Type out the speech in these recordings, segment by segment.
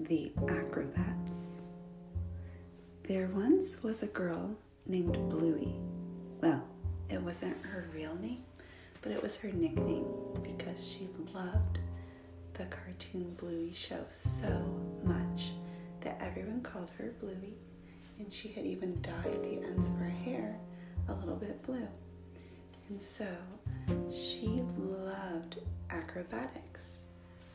The Acrobats. There once was a girl named Bluey. Well, it wasn't her real name, but it was her nickname because she loved the cartoon Bluey show so much that everyone called her Bluey, and she had even dyed the ends of her hair a little bit blue. And so she loved acrobatics,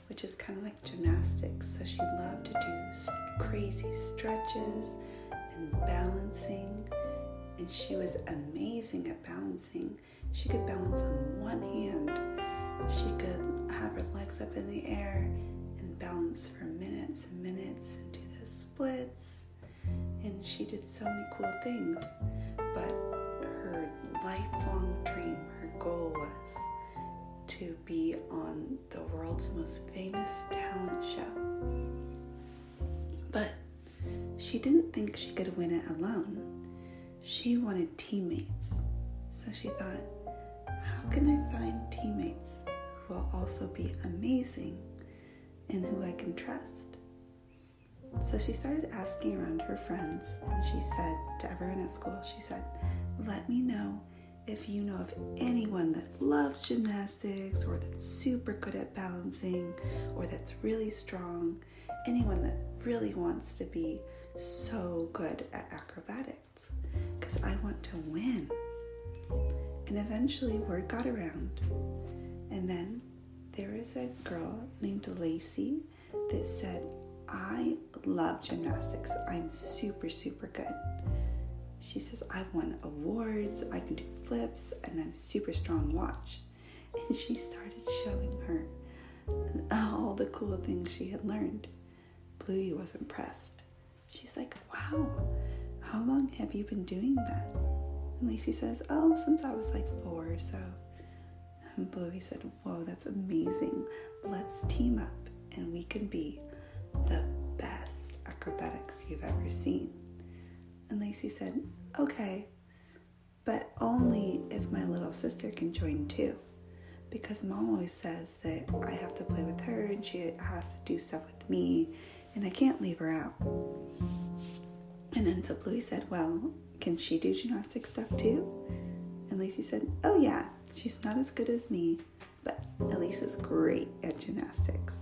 which is kind of like gymnastics. So she loved to do crazy stretches and balancing. And she was amazing at balancing. She could balance on one hand, she could have her legs up in the air and balance for minutes and minutes and do the splits. And she did so many cool things. But her lifelong dream, her goal was to be on the world's most famous talent show. But she didn't think she could win it alone. She wanted teammates. So she thought, how can I find teammates who will also be amazing and who I can trust? So she started asking around her friends, and she said to everyone at school, she said, Let me know if you know of anyone that loves gymnastics or that's super good at balancing or that's really strong, anyone that really wants to be so good at acrobatics, because I want to win. And eventually, word got around. And then there was a girl named Lacey that said, I love gymnastics. I'm super, super good. She says, I've won awards, I can do flips, and I'm super strong. Watch. And she started showing her all the cool things she had learned. Bluey was impressed. She's like, Wow, how long have you been doing that? And Lacey says, Oh, since I was like four or so. And Bluey said, Whoa, that's amazing. Let's team up and we can be the best acrobatics you've ever seen. And Lacey said, Okay, but only if my little sister can join too. Because mom always says that I have to play with her and she has to do stuff with me and I can't leave her out. And then so Bluey said, Well, can she do gymnastic stuff too? And Lacey said, Oh, yeah, she's not as good as me, but Elise is great at gymnastics.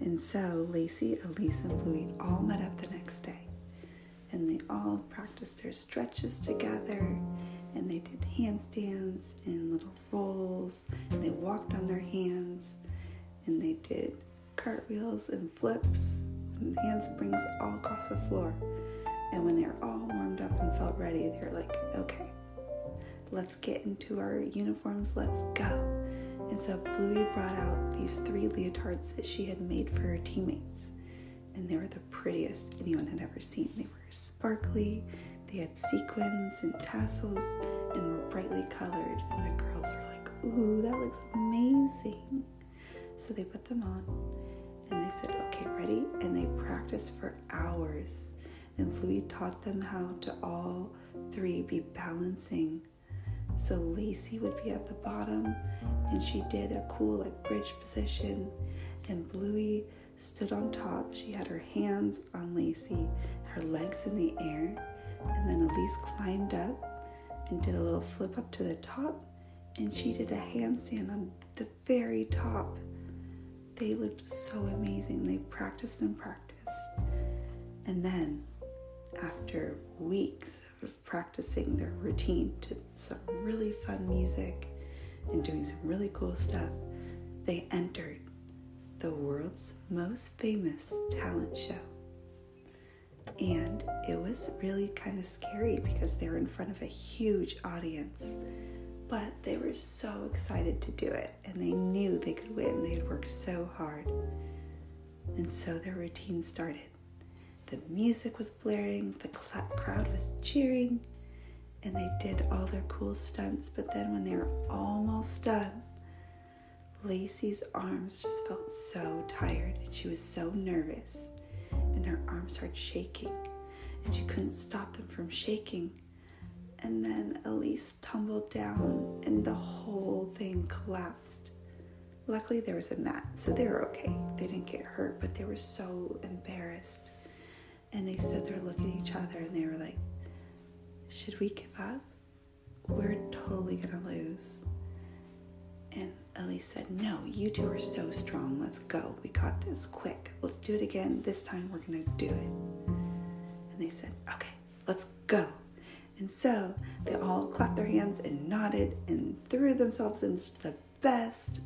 And so Lacey, Elise, and Bluey all met up the next day all practiced their stretches together and they did handstands and little rolls and they walked on their hands and they did cartwheels and flips and handsprings all across the floor. And when they were all warmed up and felt ready they were like okay let's get into our uniforms let's go. And so bluey brought out these three leotards that she had made for her teammates and they were the prettiest anyone had ever seen. They were sparkly, they had sequins and tassels, and were brightly colored. And the girls were like, Ooh, that looks amazing. So they put them on and they said, Okay, ready? And they practiced for hours. And Bluey taught them how to all three be balancing. So Lacey would be at the bottom and she did a cool like bridge position and Bluey stood on top. She had her hands on Lacey, her legs in the air, and then Elise climbed up and did a little flip up to the top, and she did a handstand on the very top. They looked so amazing. They practiced and practiced. And then, after weeks of practicing their routine to some really fun music and doing some really cool stuff, they entered the world's most famous talent show. And it was really kind of scary because they were in front of a huge audience. But they were so excited to do it and they knew they could win. They had worked so hard. And so their routine started. The music was blaring, the cl- crowd was cheering, and they did all their cool stunts. But then, when they were almost done, Lacey's arms just felt so tired and she was so nervous, and her arms started shaking, and she couldn't stop them from shaking. And then Elise tumbled down, and the whole thing collapsed. Luckily, there was a mat, so they were okay. They didn't get hurt, but they were so embarrassed. And they stood there looking at each other and they were like, Should we give up? We're totally gonna lose. And Elise said, No, you two are so strong. Let's go. We got this. Quick. Let's do it again. This time we're gonna do it. And they said, Okay, let's go. And so they all clapped their hands and nodded and threw themselves into the best,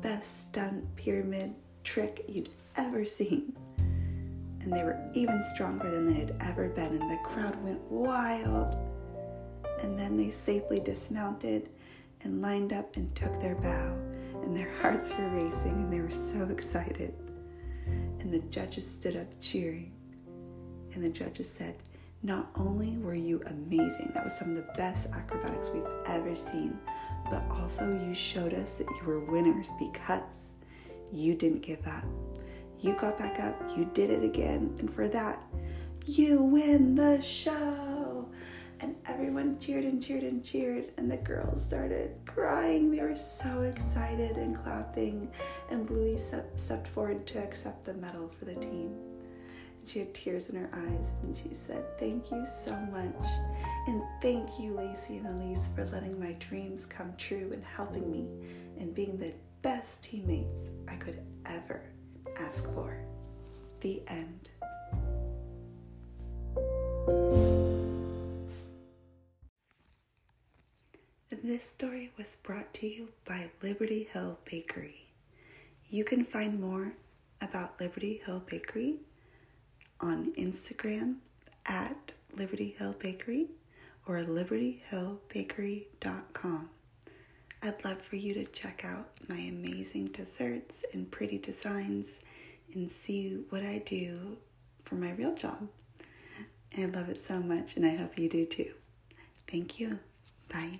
best stunt pyramid trick you'd ever seen. And they were even stronger than they had ever been, and the crowd went wild. And then they safely dismounted and lined up and took their bow, and their hearts were racing, and they were so excited. And the judges stood up cheering, and the judges said, not only were you amazing, that was some of the best acrobatics we've ever seen, but also you showed us that you were winners because you didn't give up. You got back up, you did it again, and for that, you win the show. And everyone cheered and cheered and cheered, and the girls started crying. They were so excited and clapping. And Bluey stepped forward to accept the medal for the team. And She had tears in her eyes and she said, Thank you so much. And thank you, Lacey and Elise, for letting my dreams come true and helping me and being the best teammates I could ever ask for. The end. This story was brought to you by Liberty Hill Bakery. You can find more about Liberty Hill Bakery on Instagram at Liberty Hill Bakery or libertyhillbakery.com. I'd love for you to check out my amazing desserts and pretty designs and see what I do for my real job. I love it so much and I hope you do too. Thank you. Bye.